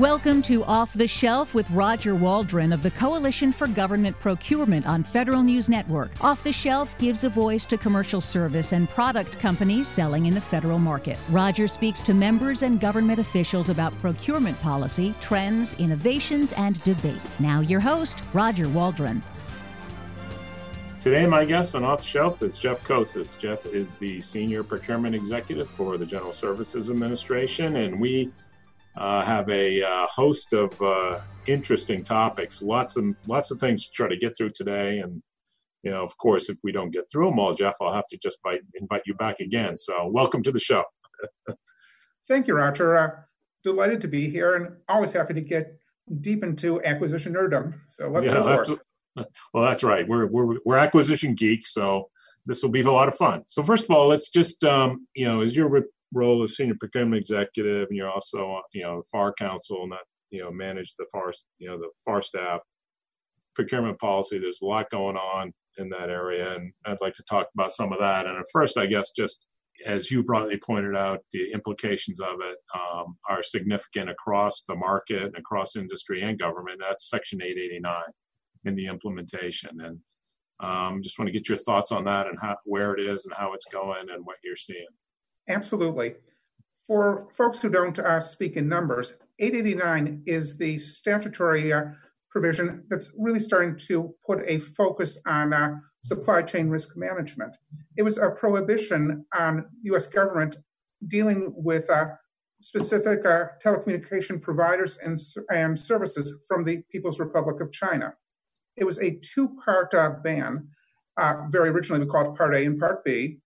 Welcome to Off the Shelf with Roger Waldron of the Coalition for Government Procurement on Federal News Network. Off the Shelf gives a voice to commercial service and product companies selling in the federal market. Roger speaks to members and government officials about procurement policy, trends, innovations, and debates. Now, your host, Roger Waldron. Today, my guest on Off the Shelf is Jeff Koses. Jeff is the Senior Procurement Executive for the General Services Administration, and we uh, have a uh, host of uh, interesting topics. Lots of lots of things to try to get through today, and you know, of course, if we don't get through them all, Jeff, I'll have to just invite invite you back again. So, welcome to the show. Thank you, Roger. Uh, delighted to be here, and always happy to get deep into acquisition nerdom. So let's yeah, go for it. Well, that's right. We're we're we're acquisition geeks, so this will be a lot of fun. So first of all, let's just um, you know, as you're role as senior procurement executive, and you're also you know FAR counsel and that you know manage the FAR you know the FAR staff procurement policy. There's a lot going on in that area, and I'd like to talk about some of that. And at first, I guess just as you've rightly pointed out, the implications of it um, are significant across the market and across industry and government. That's Section 889 in the implementation, and um, just want to get your thoughts on that and how, where it is and how it's going and what you're seeing. Absolutely. For folks who don't uh, speak in numbers, 889 is the statutory uh, provision that's really starting to put a focus on uh, supply chain risk management. It was a prohibition on U.S. government dealing with uh, specific uh, telecommunication providers and, and services from the People's Republic of China. It was a two part uh, ban. very originally, we called it Part A and Part B.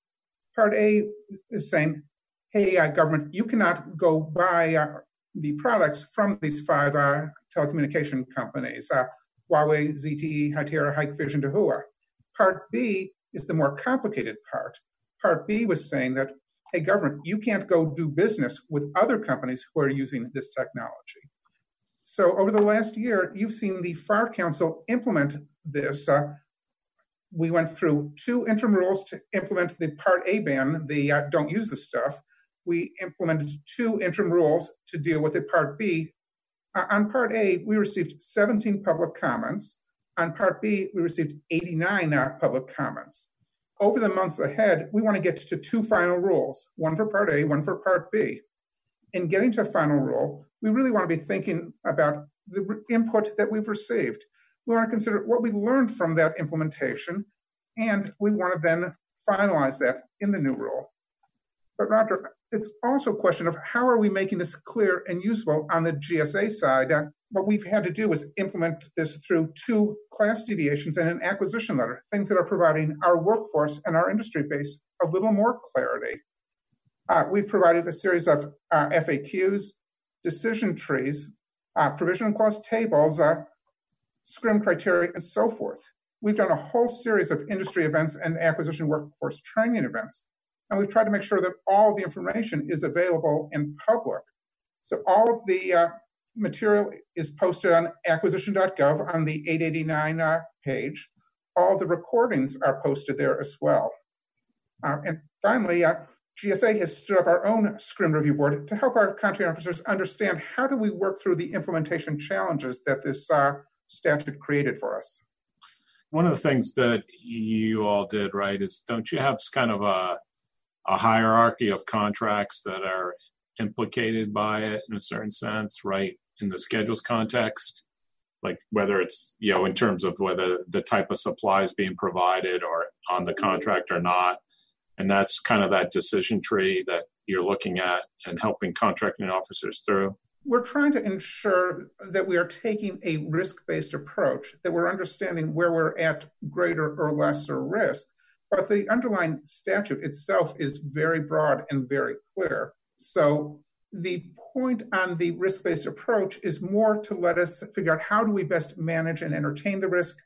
Part A is saying, hey, uh, government, you cannot go buy uh, the products from these five uh, telecommunication companies uh, Huawei, ZTE, Hytera, Hikvision, Dahua. Part B is the more complicated part. Part B was saying that, hey, government, you can't go do business with other companies who are using this technology. So, over the last year, you've seen the FAR Council implement this uh, we went through two interim rules to implement the Part A ban, the uh, don't use this stuff. We implemented two interim rules to deal with the Part B. Uh, on Part A, we received 17 public comments. On Part B, we received 89 uh, public comments. Over the months ahead, we want to get to two final rules one for Part A, one for Part B. In getting to a final rule, we really want to be thinking about the input that we've received we want to consider what we learned from that implementation, and we want to then finalize that in the new rule. But Roger, it's also a question of how are we making this clear and useful on the GSA side? Uh, what we've had to do is implement this through two class deviations and an acquisition letter, things that are providing our workforce and our industry base a little more clarity. Uh, we've provided a series of uh, FAQs, decision trees, uh, provision clause tables, uh, SCRM criteria, and so forth. We've done a whole series of industry events and acquisition workforce training events, and we've tried to make sure that all the information is available in public. So all of the uh, material is posted on acquisition.gov on the 889 uh, page. All the recordings are posted there as well. Uh, and finally, uh, GSA has stood up our own SCRM Review Board to help our contract officers understand how do we work through the implementation challenges that this uh, statute created for us. One of the things that you all did, right, is don't you have kind of a, a hierarchy of contracts that are implicated by it in a certain sense, right, in the schedules context? Like whether it's, you know, in terms of whether the type of supply is being provided or on the contract or not. And that's kind of that decision tree that you're looking at and helping contracting officers through we're trying to ensure that we are taking a risk based approach, that we're understanding where we're at greater or lesser risk. But the underlying statute itself is very broad and very clear. So the point on the risk based approach is more to let us figure out how do we best manage and entertain the risk?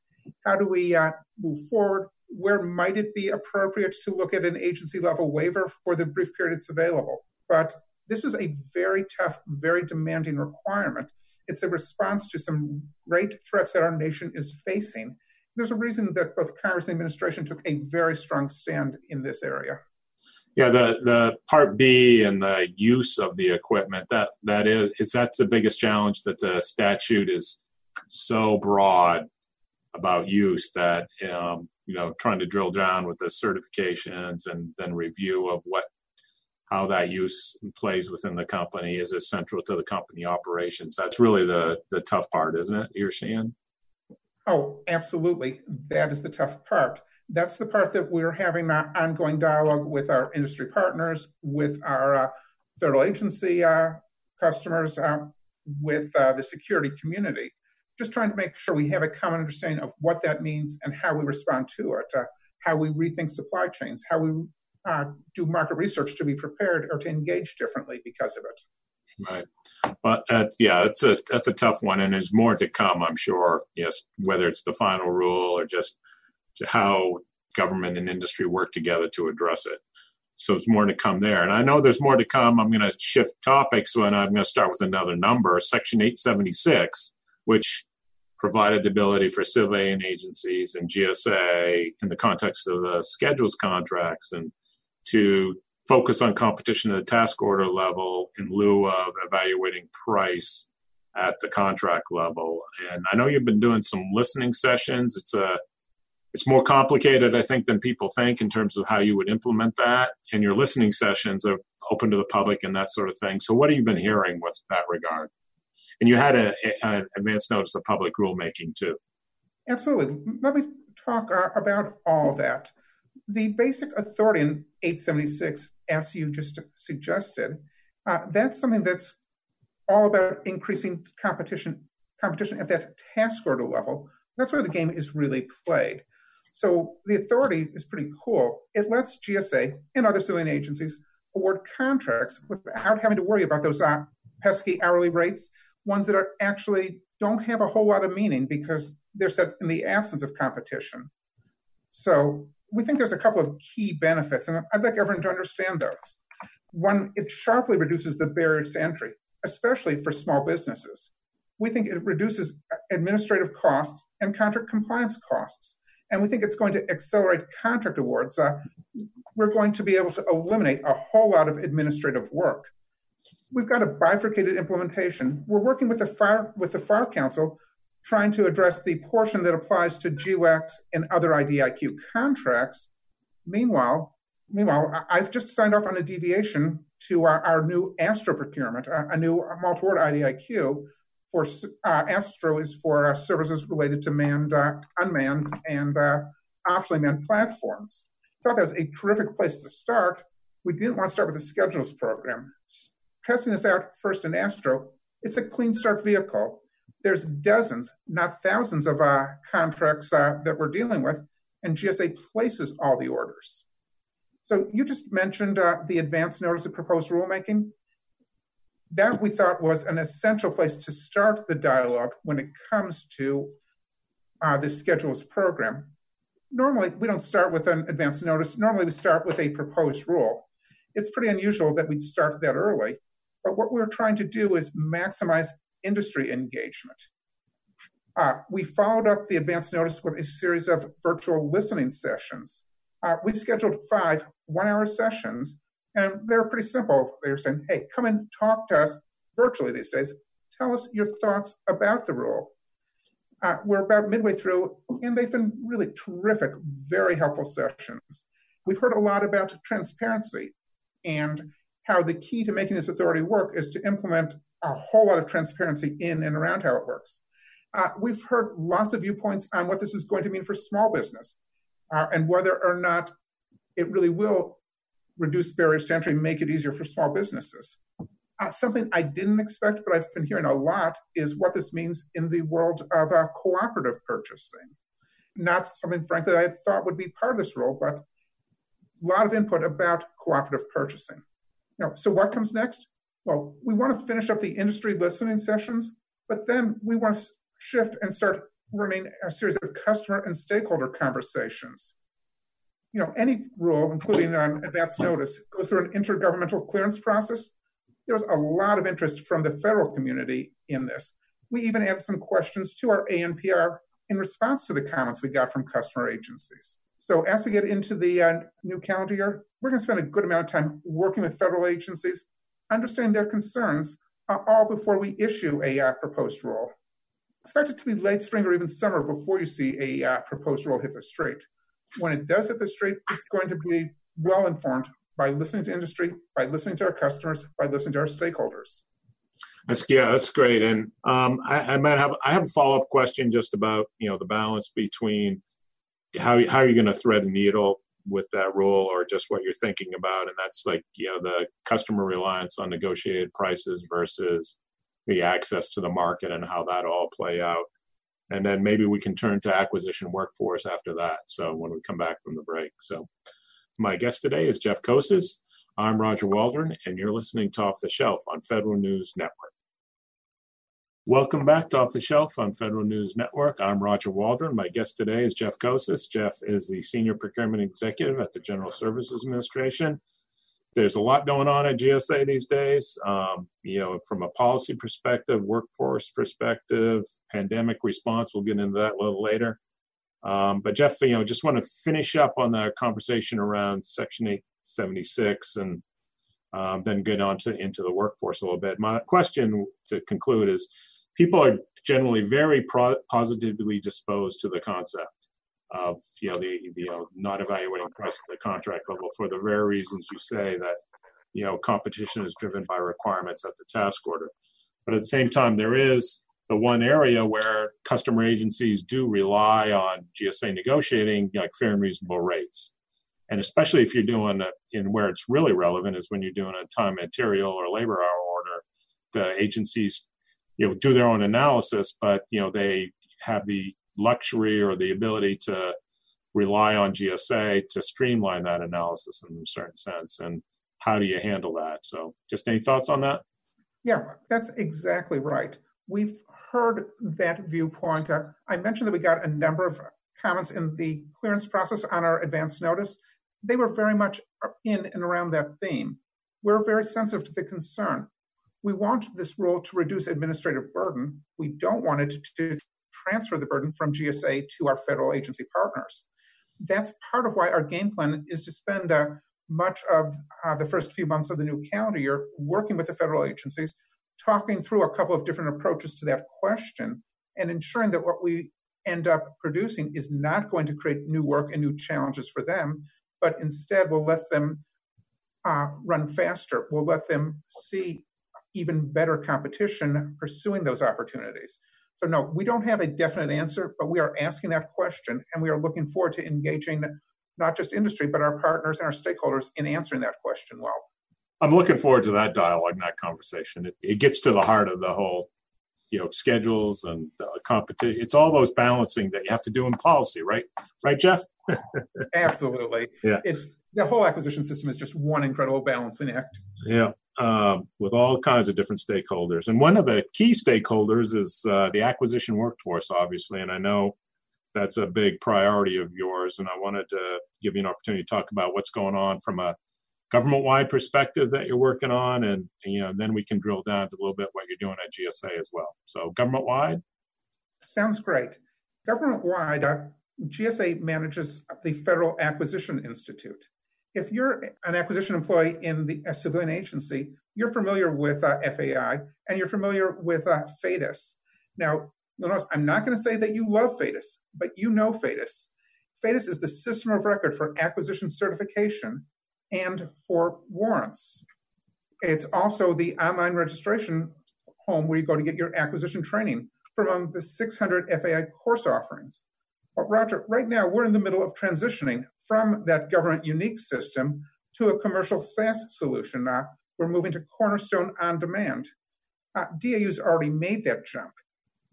How do we uh, move forward? Where might it be appropriate to look at an agency level waiver for the brief period it's available? But this is a very tough, very demanding requirement. It's a response to some great threats that our nation is facing. There's a reason that both Congress and the administration took a very strong stand in this area. Yeah, the the Part B and the use of the equipment that that is is that the biggest challenge that the statute is so broad about use that um, you know trying to drill down with the certifications and then review of what how that use plays within the company is essential to the company operations. That's really the the tough part, isn't it? You're seeing. Oh, absolutely. That is the tough part. That's the part that we're having an ongoing dialogue with our industry partners, with our uh, federal agency uh, customers, uh, with uh, the security community just trying to make sure we have a common understanding of what that means and how we respond to it, uh, how we rethink supply chains, how we uh, do market research to be prepared or to engage differently because of it. Right, but uh, yeah, it's a that's a tough one, and there's more to come. I'm sure. Yes, whether it's the final rule or just how government and industry work together to address it. So there's more to come there, and I know there's more to come. I'm going to shift topics, when I'm going to start with another number, Section 876, which provided the ability for civilian agencies and GSA in the context of the schedules contracts and to focus on competition at the task order level in lieu of evaluating price at the contract level. And I know you've been doing some listening sessions. It's a it's more complicated, I think, than people think in terms of how you would implement that. And your listening sessions are open to the public and that sort of thing. So, what have you been hearing with that regard? And you had an advance notice of public rulemaking too. Absolutely. Let me talk uh, about all that. The basic authority in 876, as you just suggested, uh, that's something that's all about increasing competition competition at that task order level. That's where the game is really played. So the authority is pretty cool. It lets GSA and other civilian agencies award contracts without having to worry about those uh, pesky hourly rates ones that are actually don't have a whole lot of meaning because they're set in the absence of competition. So we think there's a couple of key benefits, and I'd like everyone to understand those. One, it sharply reduces the barriers to entry, especially for small businesses. We think it reduces administrative costs and contract compliance costs. And we think it's going to accelerate contract awards. Uh, we're going to be able to eliminate a whole lot of administrative work we've got a bifurcated implementation. We're working with the FAR with the FAR council, trying to address the portion that applies to GWACs and other IDIQ contracts. Meanwhile, meanwhile, I've just signed off on a deviation to our, our new Astro procurement, a, a new multi-award IDIQ for uh, Astro is for uh, services related to manned, uh, unmanned, and uh, optionally manned platforms. Thought that was a terrific place to start. We didn't want to start with the schedules program testing this out first in Astro, it's a clean start vehicle. There's dozens, not thousands of uh, contracts uh, that we're dealing with, and GSA places all the orders. So you just mentioned uh, the advance notice of proposed rulemaking. That we thought was an essential place to start the dialogue when it comes to uh, the schedules program. Normally, we don't start with an advance notice. Normally, we start with a proposed rule. It's pretty unusual that we'd start that early. But what we're trying to do is maximize industry engagement. Uh, we followed up the advance notice with a series of virtual listening sessions. Uh, we scheduled five one hour sessions, and they're pretty simple. They're saying, hey, come and talk to us virtually these days. Tell us your thoughts about the rule. Uh, we're about midway through, and they've been really terrific, very helpful sessions. We've heard a lot about transparency and how the key to making this authority work is to implement a whole lot of transparency in and around how it works. Uh, we've heard lots of viewpoints on what this is going to mean for small business uh, and whether or not it really will reduce barriers to entry and make it easier for small businesses. Uh, something I didn't expect, but I've been hearing a lot, is what this means in the world of uh, cooperative purchasing. Not something, frankly, I thought would be part of this role, but a lot of input about cooperative purchasing. So what comes next? Well, we want to finish up the industry listening sessions, but then we want to shift and start running a series of customer and stakeholder conversations. You know, any rule, including an advance notice, goes through an intergovernmental clearance process. There's a lot of interest from the federal community in this. We even added some questions to our ANPR in response to the comments we got from customer agencies. So as we get into the uh, new calendar year, we're going to spend a good amount of time working with federal agencies, understanding their concerns, uh, all before we issue a uh, proposed rule. Expect it to be late spring or even summer before you see a uh, proposed rule hit the street. When it does hit the street, it's going to be well informed by listening to industry, by listening to our customers, by listening to our stakeholders. That's yeah, that's great. And um, I, I, might have I have a follow up question just about you know the balance between how how are you going to thread a needle with that rule, or just what you're thinking about, and that's like you know the customer reliance on negotiated prices versus the access to the market and how that all play out. And then maybe we can turn to acquisition workforce after that. So when we come back from the break. So my guest today is Jeff Koses. I'm Roger Waldron, and you're listening to Off the Shelf on Federal News Network. Welcome back to Off the Shelf on Federal News Network. I'm Roger Waldron. My guest today is Jeff Koses. Jeff is the Senior Procurement Executive at the General Services Administration. There's a lot going on at GSA these days, um, you know, from a policy perspective, workforce perspective, pandemic response. We'll get into that a little later. Um, but Jeff, you know, just want to finish up on the conversation around Section 876 and um, then get on to into the workforce a little bit. My question to conclude is people are generally very pro- positively disposed to the concept of you know the, the you know not evaluating price at the contract level for the very reasons you say that you know competition is driven by requirements at the task order. But at the same time there is the one area where customer agencies do rely on gsa negotiating like fair and reasonable rates. And especially if you're doing it in where it's really relevant is when you're doing a time material or labor hour order the agencies you know do their own analysis but you know they have the luxury or the ability to rely on gsa to streamline that analysis in a certain sense. And how do you handle that? So just any thoughts on that? Yeah that's exactly right. We've heard that viewpoint. Uh, i mentioned that we got a number of comments in the clearance process on our advance notice. They were very much in and around that theme. We're very sensitive to the concern we want this rule to reduce administrative burden. We don't want it to transfer the burden from GSA to our federal agency partners. That's part of why our game plan is to spend uh, much of uh, the first few months of the new calendar year working with the federal agencies, talking through a couple of different approaches to that question, and ensuring that what we end up producing is not going to create new work and new challenges for them, but instead will let them uh, run faster. We'll let them see even better competition pursuing those opportunities. So, no, we don't have a definite answer, but we are asking that question and we are looking forward to engaging not just industry, but our partners and our stakeholders in answering that question well. I'm looking forward to that dialogue and that conversation. It, it gets to the heart of the whole, you know, schedules and competition. It's all those balancing that you have to do in policy, right? Right, Jeff? Absolutely. Yeah. It's the whole acquisition system is just one incredible balancing act. Yeah. Uh, with all kinds of different stakeholders. And one of the key stakeholders is uh, the acquisition workforce, obviously. And I know that's a big priority of yours. And I wanted to give you an opportunity to talk about what's going on from a government-wide perspective that you're working on, and you know, then we can drill down to a little bit what you're doing at GSA as well. So, government-wide. Sounds great. Government-wide, uh, GSA manages the Federal Acquisition Institute if you're an acquisition employee in the a civilian agency, you're familiar with uh, FAI and you're familiar with uh, FAITAS. Now, notice I'm not going to say that you love FAITAS, but you know FAITAS. FAITAS is the system of record for acquisition certification and for warrants. It's also the online registration home where you go to get your acquisition training from among the 600 FAI course offerings. But Roger, right now we're in the middle of transitioning from that government unique system to a commercial SaaS solution. Uh, we're moving to Cornerstone OnDemand. Uh, DAU's already made that jump.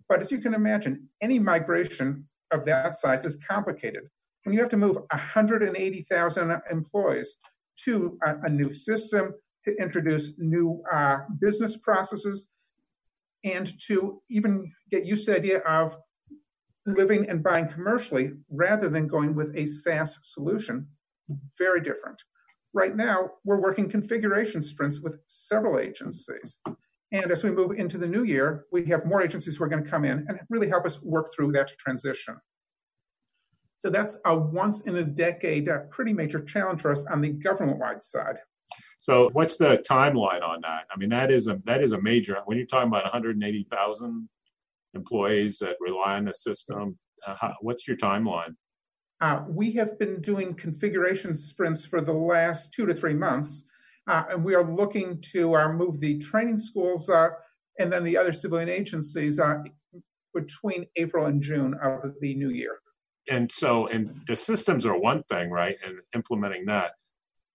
But as you can imagine, any migration of that size is complicated. When you have to move 180,000 employees to a, a, new system, to introduce new uh, business processes, and to even get used to the idea of living and buying commercially rather than going with a SaaS solution. Mm-hmm. Very different. Right now, we're working configuration sprints with several agencies. And as we move into the new year, we have more agencies who are going to come in and really help us work through that transition. So that's a once in a decade, a pretty major challenge for us on the government wide side. So what's the timeline on that? I mean, that is a that is a major. When you're talking about 180,000 employees that rely on the system, uh, how, what's your timeline? Uh, we have been doing configuration sprints for the last two to three months, uh, and we are looking to uh, move the training schools uh, and then the other civilian agencies uh, between April and June of the new year. And so, and the systems are one thing, right? And implementing that,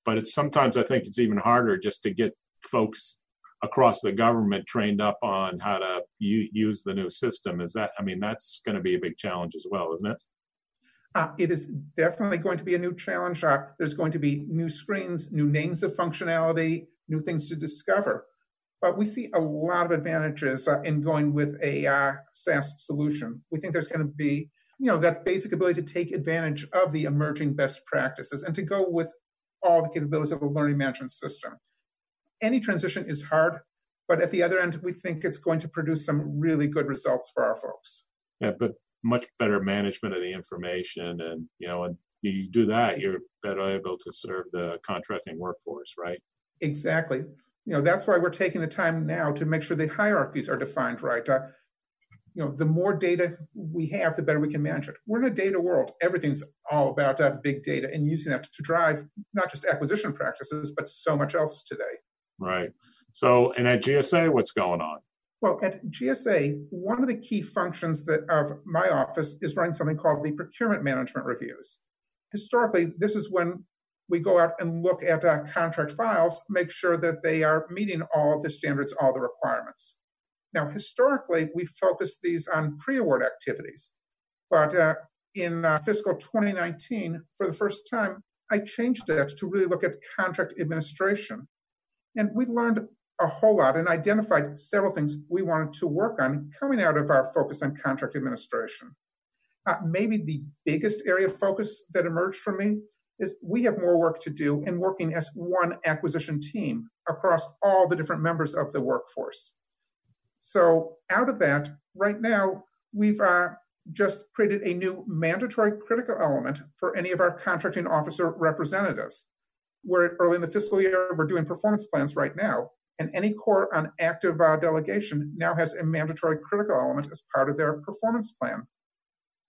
but it's sometimes I think it's even harder just to get folks across the government trained up on how to u- use the new system. Is that? I mean, that's going to be a big challenge as well, isn't it? Uh, it is definitely going to be a new challenge. Uh, there's going to be new screens, new names of functionality, new things to discover. But we see a lot of advantages uh, in going with a uh, SaaS solution. We think there's going to be, you know, that basic ability to take advantage of the emerging best practices and to go with all the capabilities of a learning management system. Any transition is hard, but at the other end, we think it's going to produce some really good results for our folks. Yeah, but much better management of the information and you know and you do that you're better able to serve the contracting workforce right? Exactly. You know that's why we're taking the time now to make sure the hierarchies are defined right. Uh, you know the more data we have the better we can manage it. We're in a data world. Everything's all about uh, big data and using that to drive not just acquisition practices but so much else today right so and at gsa what's going on well, at GSA, one of the key functions that of my office is running something called the procurement management reviews. Historically, this is when we go out and look at uh, contract files, make sure that they are meeting all of the standards, all the requirements. Now, historically, we focused these on pre-award activities, but uh, in uh, fiscal 2019, for the first time, I changed that to really look at contract administration. And we learned a whole lot and identified several things we wanted to work on coming out of our focus on contract administration. Uh, maybe the biggest area of focus that emerged for me is we have more work to do in working as one acquisition team across all the different members of the workforce. So, out of that, right now, we've uh, just created a new mandatory critical element for any of our contracting officer representatives. We're early in the fiscal year, we're doing performance plans right now and any CORs on active uh, delegation now has a mandatory critical element as part of their performance plan.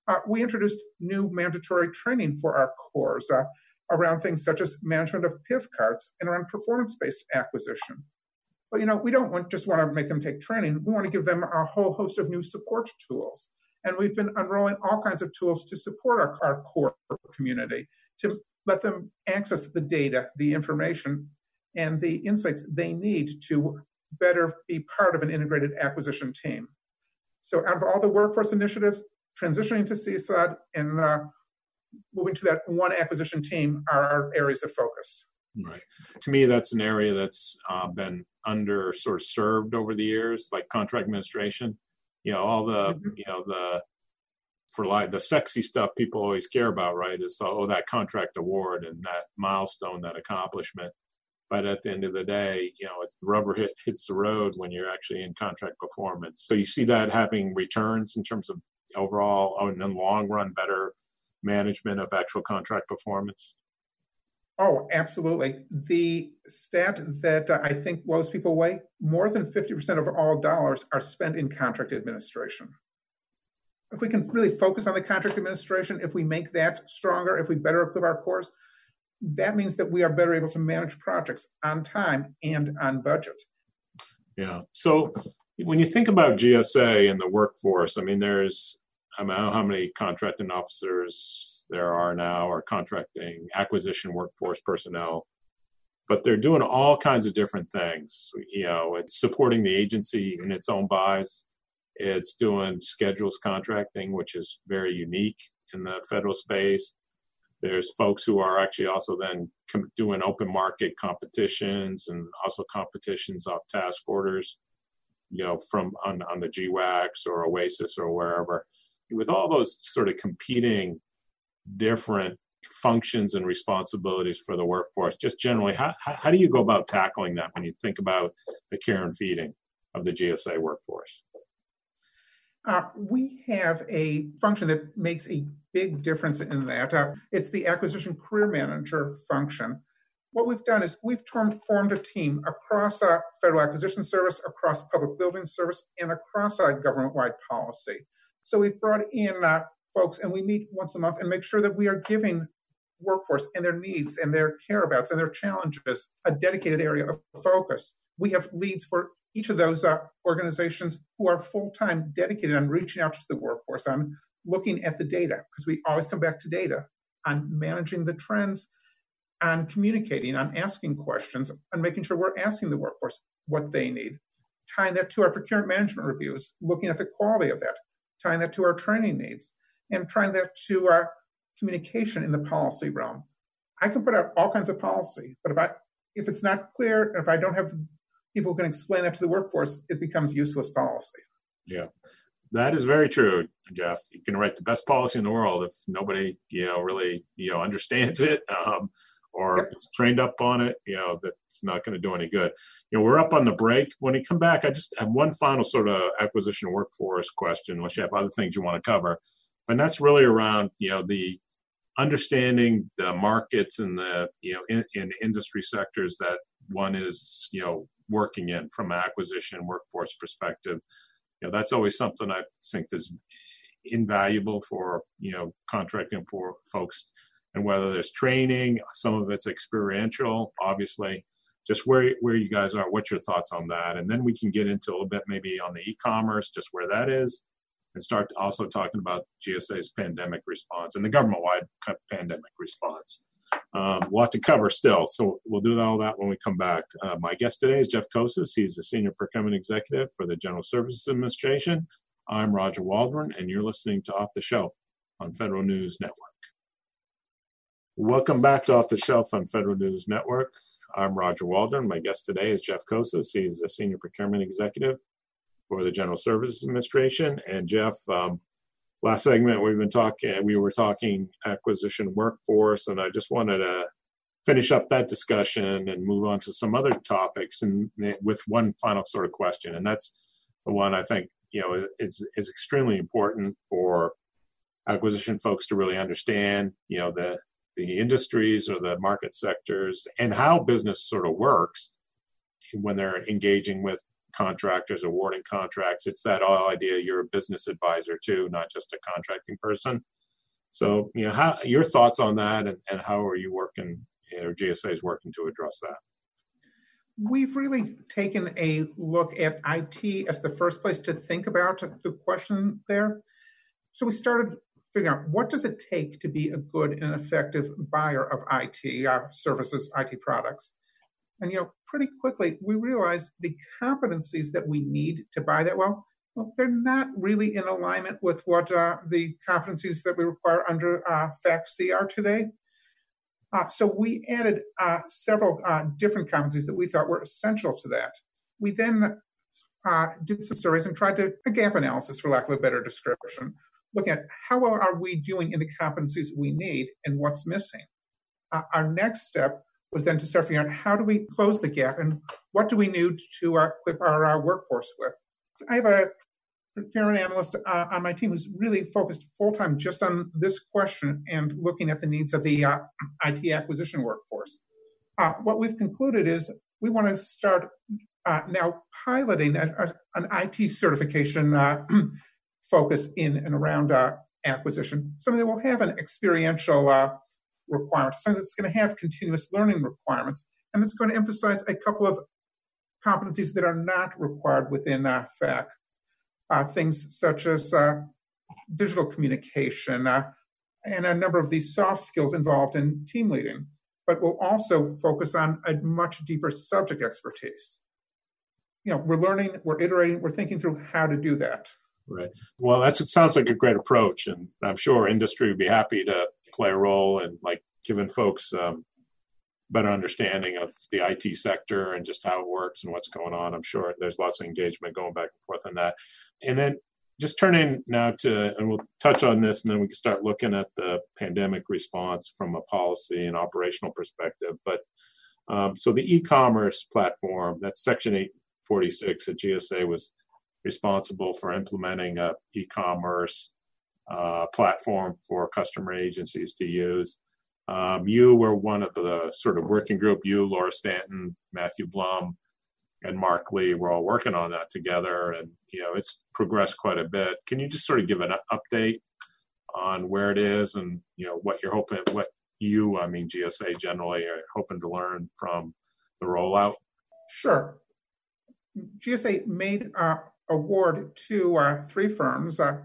Uh, we introduced new mandatory training for our CORs uh, around things such as management of PIV cards and around performance-based acquisition. But you know, we don't want, just want to make them take training. We want to give them a whole host of new support tools. And we've been unrolling all kinds of tools to support our, our COR community, to let them access the data, the information and the insights they need to better be part of an integrated acquisition team. So, out of all the workforce initiatives, transitioning to CSOD and uh, moving to that one acquisition team are our areas of focus. Right. To me, that's an area that's uh, been under sort of served over the years, like contract administration. You know, all the mm-hmm. you know the for like the sexy stuff people always care about, right? Is oh that contract award and that milestone, that accomplishment. But at the end of the day, you know, it's the rubber hit, hits the road when you're actually in contract performance. So you see that having returns in terms of overall, oh, in the long run, better management of actual contract performance. Oh, absolutely. The stat that I think blows people away more than 50% of all dollars are spent in contract administration. If we can really focus on the contract administration, if we make that stronger, if we better equip our CORs, that means that we are better able to manage projects on time and on budget. Yeah. So when you think about GSA and the workforce, I mean, there's I don't know how many contracting officers there are now or contracting acquisition workforce personnel, but they're doing all kinds of different things. You know, it's supporting the agency in its own buys. It's doing schedules contracting, which is very unique in the federal space. There's folks who are actually also then doing open market competitions and also competitions off task orders, you know, from on, on the GWACs or Oasis or wherever. With all those sort of competing different functions and responsibilities for the workforce, just generally, how, how do you go about tackling that when you think about the care and feeding? of the GSA workforce? Uh, we have a function that makes a big difference in that. Uh, it's the acquisition career manager function. What we've done is we've termed, formed a team across Federal Acquisition Service, across Public Building Service, and across uh, government-wide policy. So we've brought in uh, folks, and we meet once a month and make sure that we are giving workforce and their needs and their careabouts and their challenges a dedicated area of focus. We have leads for each of those uh, organizations who are full time dedicated on reaching out to the workforce, on looking at the data, because we always come back to data, on managing the trends, on communicating, on asking questions, on making sure we're asking the workforce what they need, tying that to our procurement management reviews, looking at the quality of that, tying that to our training needs, and trying that to our communication in the policy realm. I can put out all kinds of policy, but if I if it's not clear, if I don't have people can explain that to the workforce, it becomes useless policy. Yeah, that is very true, Jeff. You can write the best policy in the world if nobody, you know, really, you know, understands it um, or yep. is trained up on it. You know, that's not going to do any good. You know, we're up on the break. When you come back, I just have one final sort of acquisition workforce question, unless you have other things you want to cover. And that's really around, you know, the understanding the markets and the you know in, in industry sectors that one is you know working in from an acquisition workforce perspective. You know, that's always something I think is invaluable for, you know, contracting for folks and whether there's training, some of it's experiential, obviously, just where, where you guys are, what's your thoughts on that? And then we can get into a little bit maybe on the e-commerce, just where that is, and start also talking about GSA's pandemic response and the government-wide pandemic response. Um, a lot to cover still, so we'll do all that when we come back. Uh, my guest today is Jeff Koses. He's a Senior Procurement Executive for the General Services Administration. I'm Roger Waldron, and you're listening to Off the Shelf on Federal News Network. Welcome back to Off the Shelf on Federal News Network. I'm Roger Waldron. My guest today is Jeff Koses. He's a Senior Procurement Executive for the General Services Administration. And Jeff, um, last segment we've been talking we were talking acquisition workforce and i just wanted to finish up that discussion and move on to some other topics and with one final sort of question and that's the one i think you know is is extremely important for acquisition folks to really understand you know the the industries or the market sectors and how business sort of works when they're engaging with contractors awarding contracts. It's that all idea you're a business advisor too, not just a contracting person. So, you know, how your thoughts on that and, and how are you working, know, GSA is working to address that? We've really taken a look at IT as the first place to think about the question there. So we started figuring out what does it take to be a good and effective buyer of IT uh, services, IT products. And you know, pretty quickly we realized the competencies that we need to buy that well, well, they're not really in alignment with what uh, the competencies that we require under uh, FACC are today. Uh, so we added uh, several uh, different competencies that we thought were essential to that. We then uh, did some surveys and tried to a gap analysis, for lack of a better description, looking at how well are we doing in the competencies we need and what's missing. Uh, our next step was then to start figuring out how do we close the gap and what do we need to uh, equip our, our, workforce with. I have a procurement analyst uh, on my team who's really focused full time just on this question and looking at the needs of the uh, IT acquisition workforce. Uh, what we've concluded is we want to start uh, now piloting a, a, an IT certification uh, focus in and around acquisition, something that will have an experiential requirements, something that's going to have continuous learning requirements, and it's going to emphasize a couple of competencies that are not required within uh, FACC. Uh, things such as uh, digital communication uh, and a number of these soft skills involved in team leading, but we'll also focus on a much deeper subject expertise. You know, we're learning, we're iterating, we're thinking through how to do that. Right. Well, that's it sounds like a great approach, and I'm sure industry would be happy to play a role in like giving folks um, better understanding of the IT sector and just how it works and what's going on. I'm sure there's lots of engagement going back and forth on that. And then just turning now to, and we'll touch on this, and then we can start looking at the pandemic response from a policy and operational perspective. But um, so the e-commerce platform, that's Section 846 at GSA was responsible for implementing a e-commerce uh, platform for customer agencies to use. Um, you were one of the sort of working group. You, Laura Stanton, Matthew Blum, and Mark Lee were all working on that together, and you know it's progressed quite a bit. Can you just sort of give an update on where it is, and you know what you're hoping, what you, I mean GSA generally, are hoping to learn from the rollout? Sure. GSA made uh, award to uh, three firms: uh,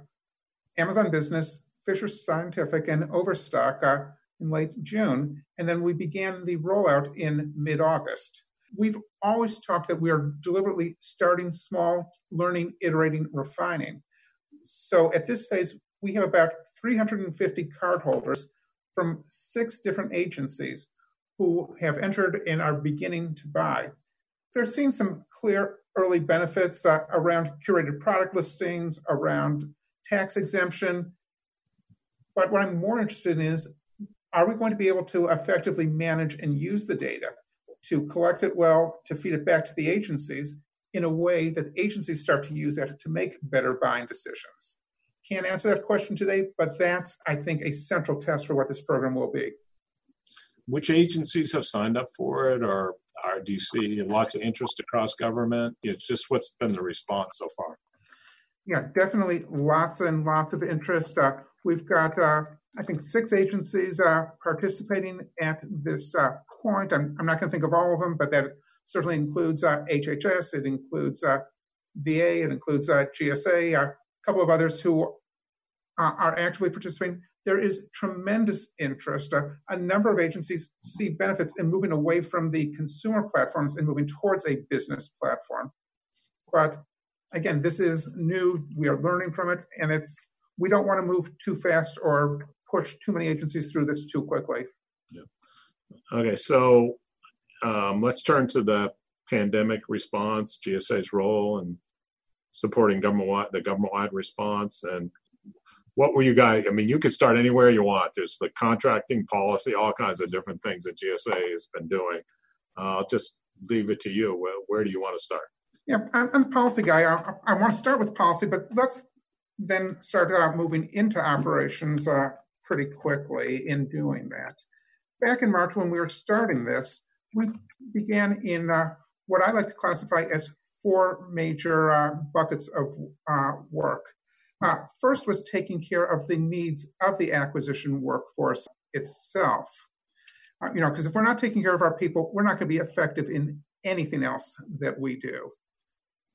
Amazon Business, Fisher Scientific, and Overstock uh, in late June, and then we began the rollout in mid-August. We've always talked that we are deliberately starting small, learning, iterating, refining. So at this phase, we have about 350 cardholders from six different agencies who have entered and are beginning to buy. They're seeing some clear early benefits uh, around curated product listings, around tax exemption. But what I'm more interested in is are we going to be able to effectively manage and use the data? to collect it well, to feed it back to the agencies in a way that agencies start to use that to make better buying decisions. Can't answer that question today, but that's, I think, a central test for what this program will be. Which agencies have signed up for it, or are, do you see lots of interest across government? It's just what's been the response so far? Yeah, definitely lots and lots of interest. Uh, we've got, uh, I think, six agencies uh, participating at this uh, point. I'm, I'm not going to think of all of them, but that certainly includes HHS, uh, it includes uh, VA, it includes GSA, a couple of others who are actively participating. There is tremendous interest. a number of agencies see benefits in moving away from the consumer platforms and moving towards a business platform. But again, this is new. We are learning from it, and it's we don't want to move too fast or push too many agencies through this too quickly. Yeah. Okay, so um, let's turn to the pandemic response, GSA's role and supporting government the government wide response and what were you guys i mean you can start anywhere you want. There's the contracting policy all kinds of different things that gsa has been doing. Uh, i'll just leave it to you. Where, where do you want to start? Yeah i'm a policy guy. I, I, want to start with policy but let's then start uh, moving into operations uh, pretty quickly in doing that. Back in March, when we were starting this, we began in uh, what I like to classify as four major uh, buckets of uh, work. Uh, first was taking care of the needs of the acquisition workforce itself. Uh, you know, because if we're not taking care of our people, we're not going to be effective in anything else that we do.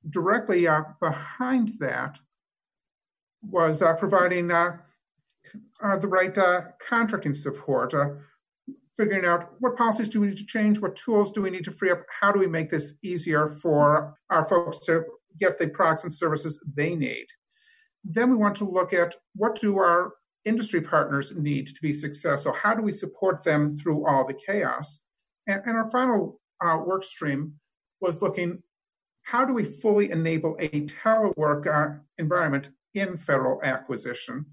Directly uh, behind that was providing uh, the right uh, contracting support, uh, figuring out what policies do we need to change, what tools do we need to free up, how do we make this easier for our folks to get the products and services they need. Then we want to look at what do our industry partners need to be successful? How do we support them through all the chaos? And, and our final uh, work stream was looking how do we fully enable a telework uh, environment in federal acquisition?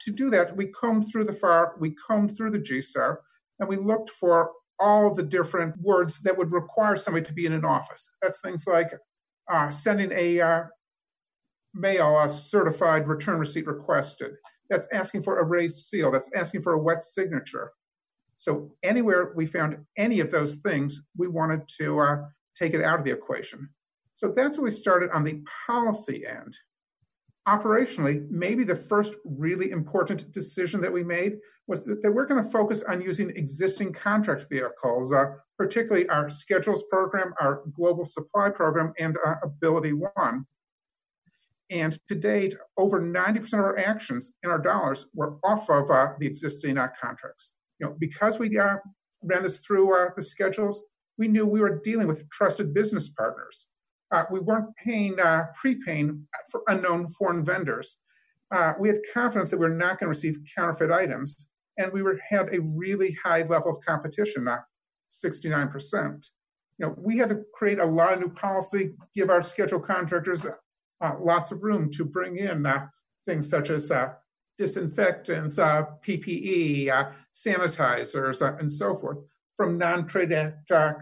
to do that, we combed through the FAR, we combed through the GSAR, and we looked for all the different words that would require somebody to be in an office. That's things like uh, sending a uh, mail, a certified return receipt requested. That's asking for a raised seal. That's asking for a wet signature. So anywhere we found any of those things, we wanted to uh, take it out of the equation. So that's what we started on the policy end operationally, maybe the first really important decision that we made was that we're going to focus on using existing contract vehicles, uh, particularly our schedules program, our global supply program, and uh, AbilityOne. And to date, over 90% of our actions and our dollars were off of uh, the existing uh, contracts. You know, because we uh, ran this through uh, the schedules, we knew we were dealing with trusted business partners uh, we weren't paying, uh, prepaying for unknown foreign vendors. We had confidence that we were not going to receive counterfeit items, and we were, had a really high level of competition, not 69%. You know, we had to create a lot of new policy, give our schedule contractors lots of room to bring in uh, things such as uh, disinfectants, PPE, sanitizers, and so forth from non-trade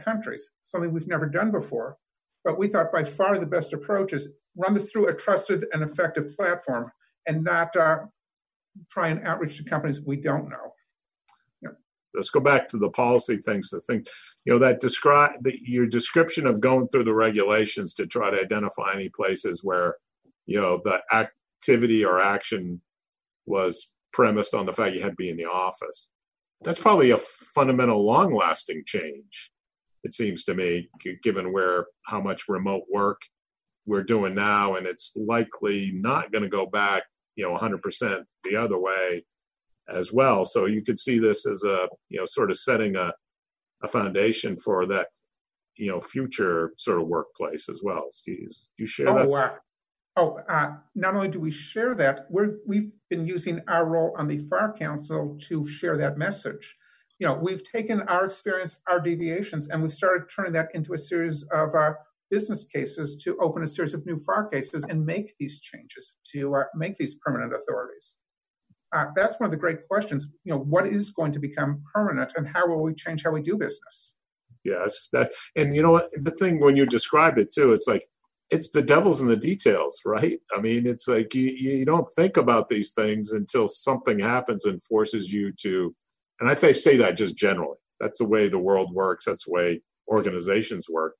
countries, something we've never done before But we thought by far the best approach is run this through a trusted and effective platform and not uh, try and outreach to companies we don't know. Let's go back to the policy things to think, you know, that describe your description of going through the regulations to try to identify any places where, you know, the activity or action was premised on the fact you had to be in the office. That's probably a fundamental, long-lasting change. It seems to me, given where how much remote work we're doing now, and it's likely not going to go back, you know, 100% the other way as well. So you could see this as a, you know, sort of setting a, a foundation for that, you know, future sort of workplace as well. Steve, do you share oh, that? Uh, oh, uh, not only do we share that, we're, we've been using our role on the FAR Council to share that message. You know, we've taken our experience, our deviations, and we've started turning that into a series of uh, business cases to open a series of new FAR cases and make these changes to uh, make these permanent authorities. Uh, that's one of the great questions. You know, what is going to become permanent, and how will we change how we do business? Yes, that, and you know what? The thing when you described it too, it's like it's the devil's in the details, right? I mean, it's like you you don't think about these things until something happens and forces you to. And I say that just generally. That's the way the world works. That's the way organizations work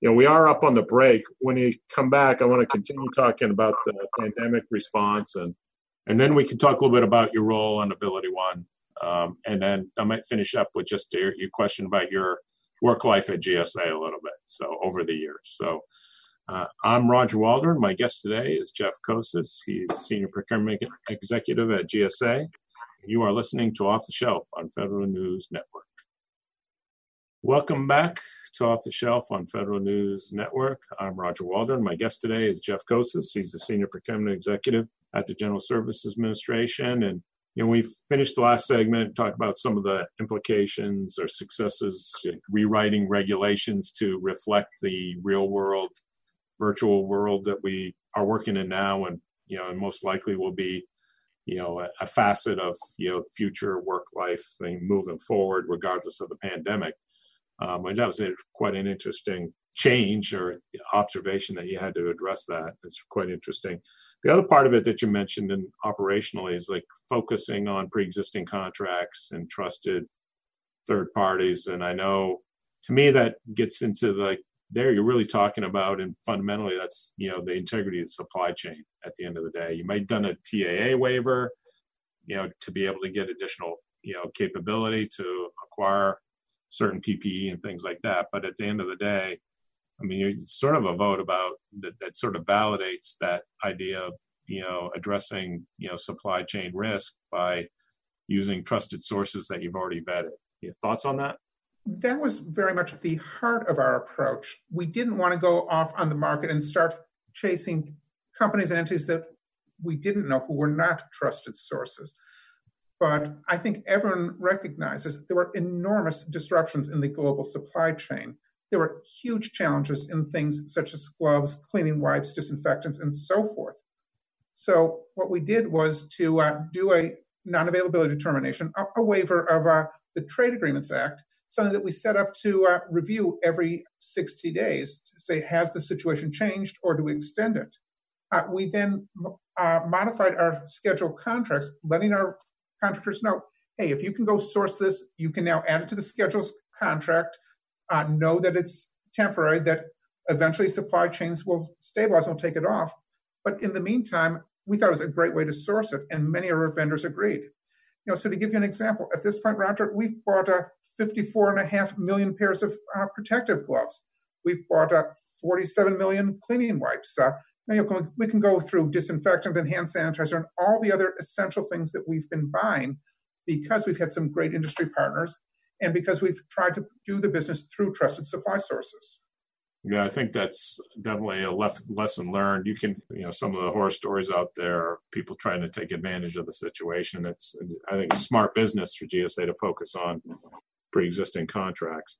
you know, we are up on the break. When you come back, I want to continue talking about the pandemic response, and and then we can talk a little bit about your role on AbilityOne, um, and then I might finish up with just your, your question about your work life at GSA a little bit. So over the years, so. Uh, I'm Roger Waldron. My guest today is Jeff Koses. He's senior procurement executive at GSA. You are listening to Off the Shelf on Federal News Network. Welcome back to Off the Shelf on Federal News Network. I'm Roger Waldron. My guest today is Jeff Koses. He's the Senior Procurement Executive at the General Services Administration. And you know, we finished the last segment, talked about some of the implications or successes, rewriting regulations to reflect the real world, virtual world that we are working in now, and you know, and most likely will be, you know, a, a facet of you know future work life moving forward, regardless of the pandemic. Um, and that was a, quite an interesting change or observation that you had to address that. It's quite interesting. The other part of it that you mentioned and operationally is like focusing on pre-existing contracts and trusted third parties. And I know to me that gets into like there you're really talking about and fundamentally that's you know the integrity of the supply chain at the end of the day. You might have done a TAA waiver, you know, to be able to get additional you know capability to acquire certain PPE and things like that. But at the end of the day, I mean, it's sort of a vote about that, that sort of validates that idea of, you know, addressing, you know, supply chain risk by using trusted sources that you've already vetted. Your thoughts on that? That was very much the heart of our approach. We didn't want to go off on the market and start chasing companies and entities that we didn't know who were not trusted sources. But I think everyone recognizes there were enormous disruptions in the global supply chain. There were huge challenges in things such as gloves, cleaning wipes, disinfectants, and so forth. So, what we did was to uh, do a non availability determination, a, a waiver of uh, the Trade Agreements Act, something that we set up to uh, review every 60 days to say, has the situation changed or do we extend it? Uh, we then uh, modified our scheduled contracts, letting our contractors know, hey, if you can go source this, you can now add it to the schedules contract. Uh, know that it's temporary, that eventually supply chains will stabilize and will take it off. But in the meantime, we thought it was a great way to source it, and many of our vendors agreed. You know, so to give you an example, at this point, Roger, we've bought uh, 54 and a half million pairs of uh, protective gloves. We've bought uh, 47 million cleaning wipes. Uh, you know, we can go through disinfectant and hand sanitizer and all the other essential things that we've been buying because we've had some great industry partners and because we've tried to do the business through trusted supply sources. Yeah, I think that's definitely a lef- lesson learned. You can, you know, some of the horror stories out there, people trying to take advantage of the situation. It's, I think, smart business for GSA to focus on pre-existing contracts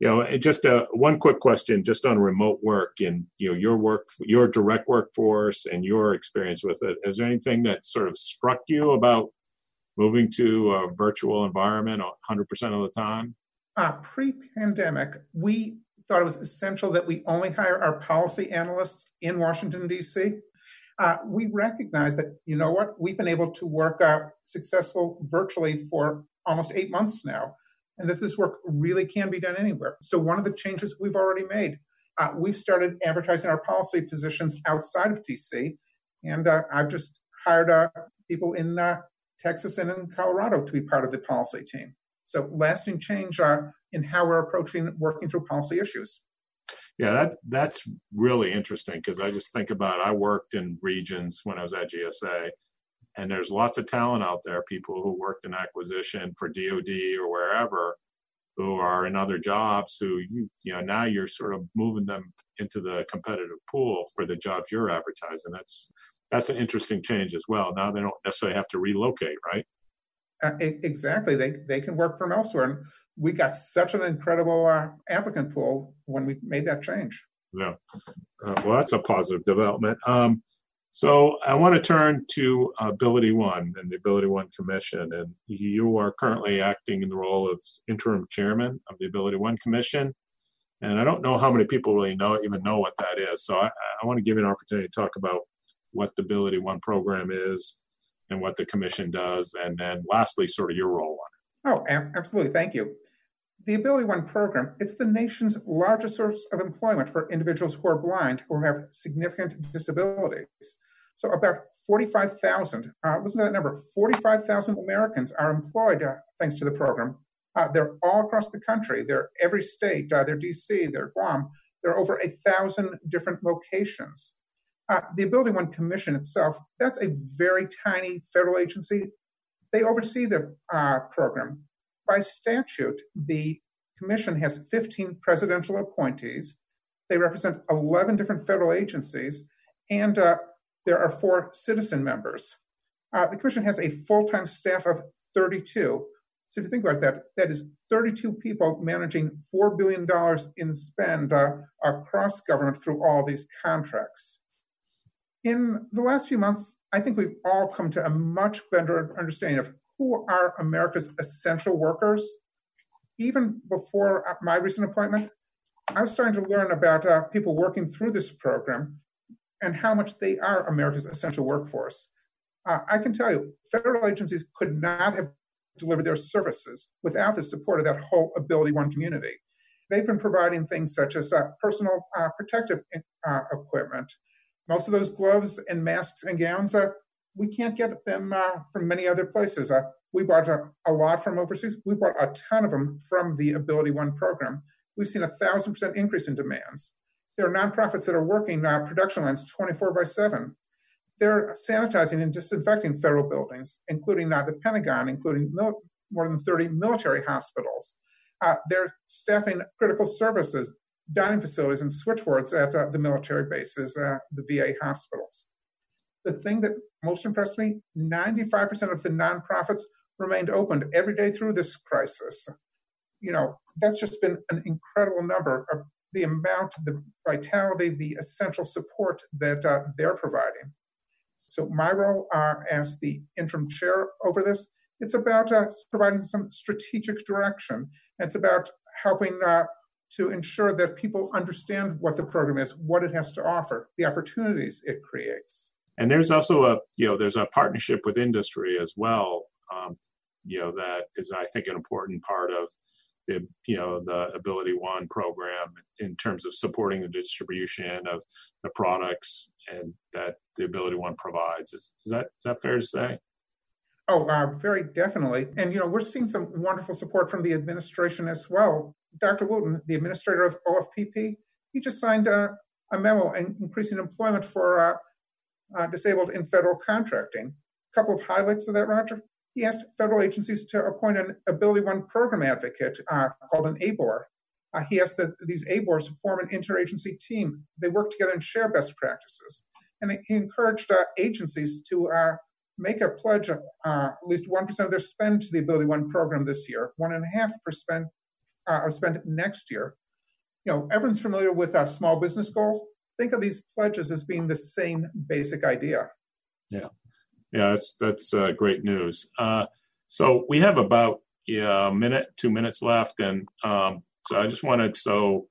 you know just uh, one quick question just on remote work and you know your work your direct workforce and your experience with it is there anything that sort of struck you about moving to a virtual environment 100% of the time uh, pre-pandemic we thought it was essential that we only hire our policy analysts in Washington, D.C. Uh, we recognize that, you know what, we've been able to work uh, successful virtually for almost eight months now, and that this work really can be done anywhere. So, one of the changes we've already made, uh, we've started advertising our policy positions outside of DC, and uh, I've just hired uh, people in uh, Texas and in Colorado to be part of the policy team. So, lasting change in how we're approaching working through policy issues. Yeah, that that's really interesting because I just think about I worked in regions when I was at GSA, and there's lots of talent out there, people who worked in acquisition for DoD or wherever, who are in other jobs who you you know now you're sort of moving them into the competitive pool for the jobs you're advertising. That's that's an interesting change as well. Now they don't necessarily have to relocate, right? Uh, exactly. They they can work from elsewhere. And we got such an incredible uh, applicant pool when we made that change. Yeah. Uh, well, that's a positive development. Um, so I want to turn to AbilityOne and the AbilityOne Commission. And you are currently acting in the role of interim chairman of the AbilityOne Commission. And I don't know how many people really know even know what that is. So I, I want to give you an opportunity to talk about what the AbilityOne program is and what the commission does, and then lastly, sort of your role on it. Oh, absolutely. Thank you. The AbilityOne program, it's the nation's largest source of employment for individuals who are blind or have significant disabilities. So about 45,000, uh, listen to that number, 45,000 Americans are employed uh, thanks to the program. Uh, they're all across the country. They're every state. Uh, they're DC, they're Guam. There are over a thousand different locations. Uh, the AbilityOne Commission itself, that's a very tiny federal agency. They oversee the uh, program by statute, the commission has 15 presidential appointees. They represent 11 different federal agencies, and uh, there are four citizen members. Uh, the commission has a full time staff of 32. So if you think about that, that is 32 people managing $4 billion in spend uh, across government through all these contracts. In the last few months, I think we've all come to a much better understanding of who are America's essential workers. Even before my recent appointment, I was starting to learn about uh, people working through this program and how much they are America's essential workforce. Uh, I can tell you, federal agencies could not have delivered their services without the support of that whole AbilityOne community. They've been providing things such as uh, personal uh, protective uh, equipment. Most of those gloves and masks and gowns uh, we can't get them uh, from many other places. Uh, we bought a, a, lot from overseas. We bought a ton of them from the AbilityOne program. We've seen a thousand percent increase in demands. There are nonprofits that are working uh, production lines 24 by 7. They're sanitizing and disinfecting federal buildings, including uh, the Pentagon, including mil- more than 30 military hospitals. Uh, they're staffing critical services, dining facilities, and switchboards at uh, the military bases, uh, the VA hospitals the thing that most impressed me 95% of the nonprofits remained open every day through this crisis. You know, that's just been an incredible number of the amount, the vitality, the essential support that uh, they're providing. So, my role uh, as the interim chair over this, it's about uh, providing some strategic direction. It's about helping uh, to ensure that people understand what the program is, what it has to offer, the opportunities it creates. And there's also a you know there's a partnership with industry as well um, you know that is i think an important part of the you know the AbilityOne program in terms of supporting the distribution of the products and that the AbilityOne provides. Is, is that is that fair to say? Oh uh, very definitely. And you know we're seeing some wonderful support from the administration as well dr wooten the administrator of ofpp he just signed a, a memo increasing employment for uh, uh, disabled in federal contracting. A couple of highlights of that, Roger. He asked federal agencies to appoint an AbilityOne program advocate uh, called an ABOR. Uh, he asked that these ABORs form an interagency team. They work together and share best practices. And he encouraged agencies to make a pledge of uh, at least 1% of their spend to the AbilityOne program this year, 1.5% of spend next year. You know, everyone's familiar with small business goals think of these pledges as being the same basic idea. Yeah, yeah, that's that's uh, great news. Uh, so we have about yeah, a minute, two minutes left, and um, so I just wanted so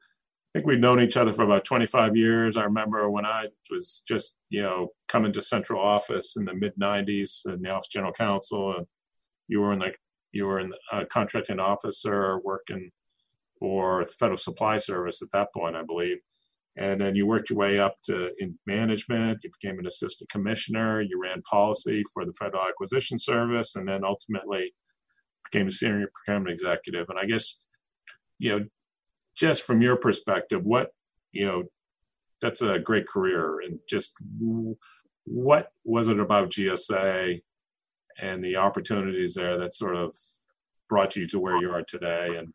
I think we've known each other for about 25 years. I remember when I was just, you know, coming to central office in the mid 90s in the office general counsel, and you were in the you were in a contracting officer working for Federal Supply Service at that point, I believe. And then you worked your way up to in management. You became an assistant commissioner. You ran policy for the Federal Acquisition Service, and then ultimately became a senior procurement executive. And I guess, you know, just from your perspective, what you know, that's a great career, and just what was it about GSA and the opportunities there that sort of brought you to where you are today? And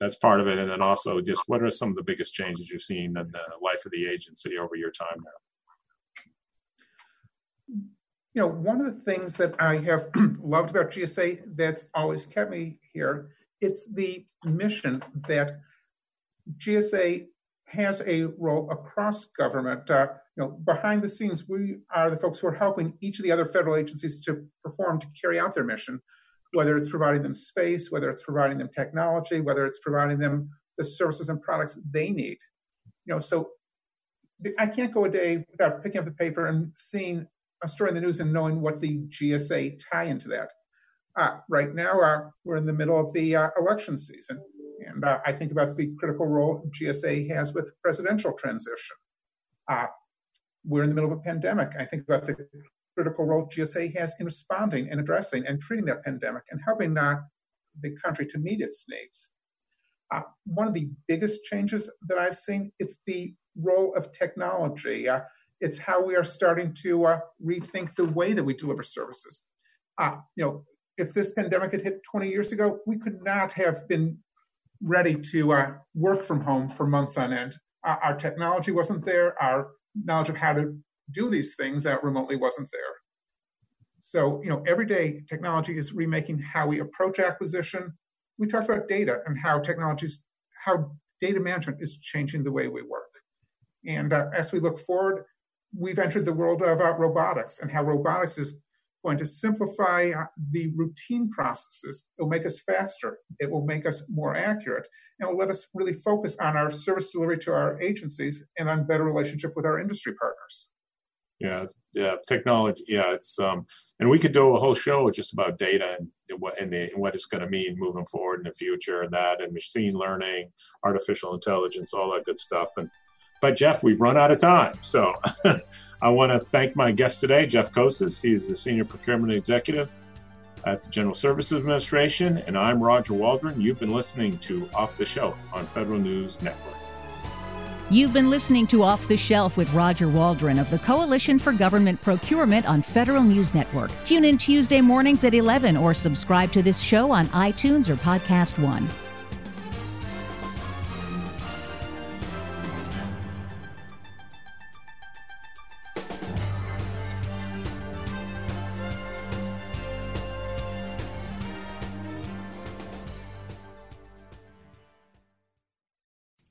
that's part of it. And then also, just what are some of the biggest changes you've seen in the life of the agency over your time there? You know, one of the things that I have loved about GSA that's always kept me here, it's the mission that GSA has a role across government. Uh, you know, behind the scenes, we are the folks who are helping each of the other federal agencies to perform to carry out their mission whether it's providing them space, whether it's providing them technology, whether it's providing them the services and products they need. You know, so I can't go a day without picking up the paper and seeing a story in the news and knowing what the GSA tie into that. Uh, right now, uh, we're in the middle of the uh, election season, and uh, I think about the critical role GSA has with presidential transition. Uh, we're in the middle of a pandemic. I think about the critical role GSA has in responding and addressing and treating that pandemic and helping uh, the country to meet its needs. Uh, one of the biggest changes that I've seen it's the role of technology. Uh, it's how we are starting to uh, rethink the way that we deliver services. Uh, you know, if this pandemic had hit 20 years ago, we could not have been ready to uh, work from home for months on end. our technology wasn't there. Our knowledge of how to do these things that remotely wasn't there. So, you know, every day technology is remaking how we approach acquisition. We talked about data and how technologies, how data management is changing the way we work. And uh, as we look forward, we've entered the world of uh, robotics and how robotics is going to simplify uh, the routine processes. It will make us faster. It will make us more accurate, and it will let us really focus on our service delivery to our agencies and on better relationship with our industry partners. Yeah, yeah, technology. Yeah, it's um, and we could do a whole show just about data and what and, the, what it's going to mean moving forward in the future, and that and machine learning, artificial intelligence, all that good stuff. And but Jeff, we've run out of time, so I want to thank my guest today, Jeff Koses. He's the senior procurement executive at the General Services Administration, and I'm Roger Waldron. You've been listening to Off the Shelf on Federal News Network. You've been listening to Off the Shelf with Roger Waldron of the Coalition for Government Procurement on Federal News Network. Tune in Tuesday mornings at 11 or subscribe to this show on iTunes or Podcast One.